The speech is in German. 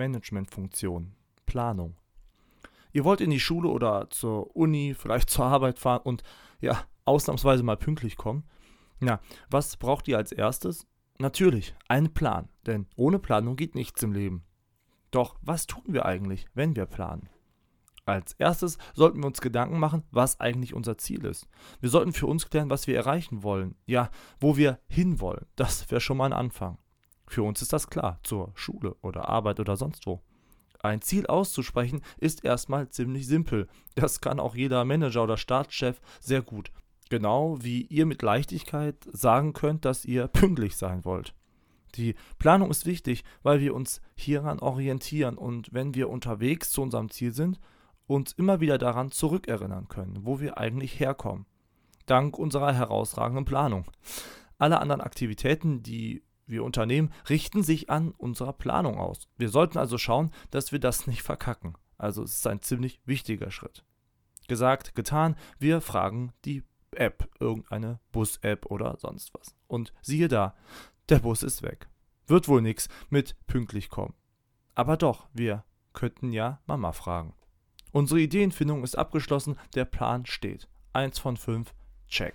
Managementfunktion, Planung. Ihr wollt in die Schule oder zur Uni, vielleicht zur Arbeit fahren und ja, ausnahmsweise mal pünktlich kommen. Na, was braucht ihr als erstes? Natürlich, einen Plan, denn ohne Planung geht nichts im Leben. Doch was tun wir eigentlich, wenn wir planen? Als erstes sollten wir uns Gedanken machen, was eigentlich unser Ziel ist. Wir sollten für uns klären, was wir erreichen wollen. Ja, wo wir hinwollen. Das wäre schon mal ein Anfang. Für uns ist das klar, zur Schule oder Arbeit oder sonst wo. Ein Ziel auszusprechen ist erstmal ziemlich simpel. Das kann auch jeder Manager oder Staatschef sehr gut. Genau wie ihr mit Leichtigkeit sagen könnt, dass ihr pünktlich sein wollt. Die Planung ist wichtig, weil wir uns hieran orientieren und wenn wir unterwegs zu unserem Ziel sind, uns immer wieder daran zurückerinnern können, wo wir eigentlich herkommen. Dank unserer herausragenden Planung. Alle anderen Aktivitäten, die wir unternehmen, richten sich an unserer Planung aus. Wir sollten also schauen, dass wir das nicht verkacken. Also es ist ein ziemlich wichtiger Schritt. Gesagt, getan, wir fragen die App, irgendeine Bus-App oder sonst was. Und siehe da, der Bus ist weg. Wird wohl nichts mit pünktlich kommen. Aber doch, wir könnten ja Mama fragen. Unsere Ideenfindung ist abgeschlossen, der Plan steht. Eins von fünf, check.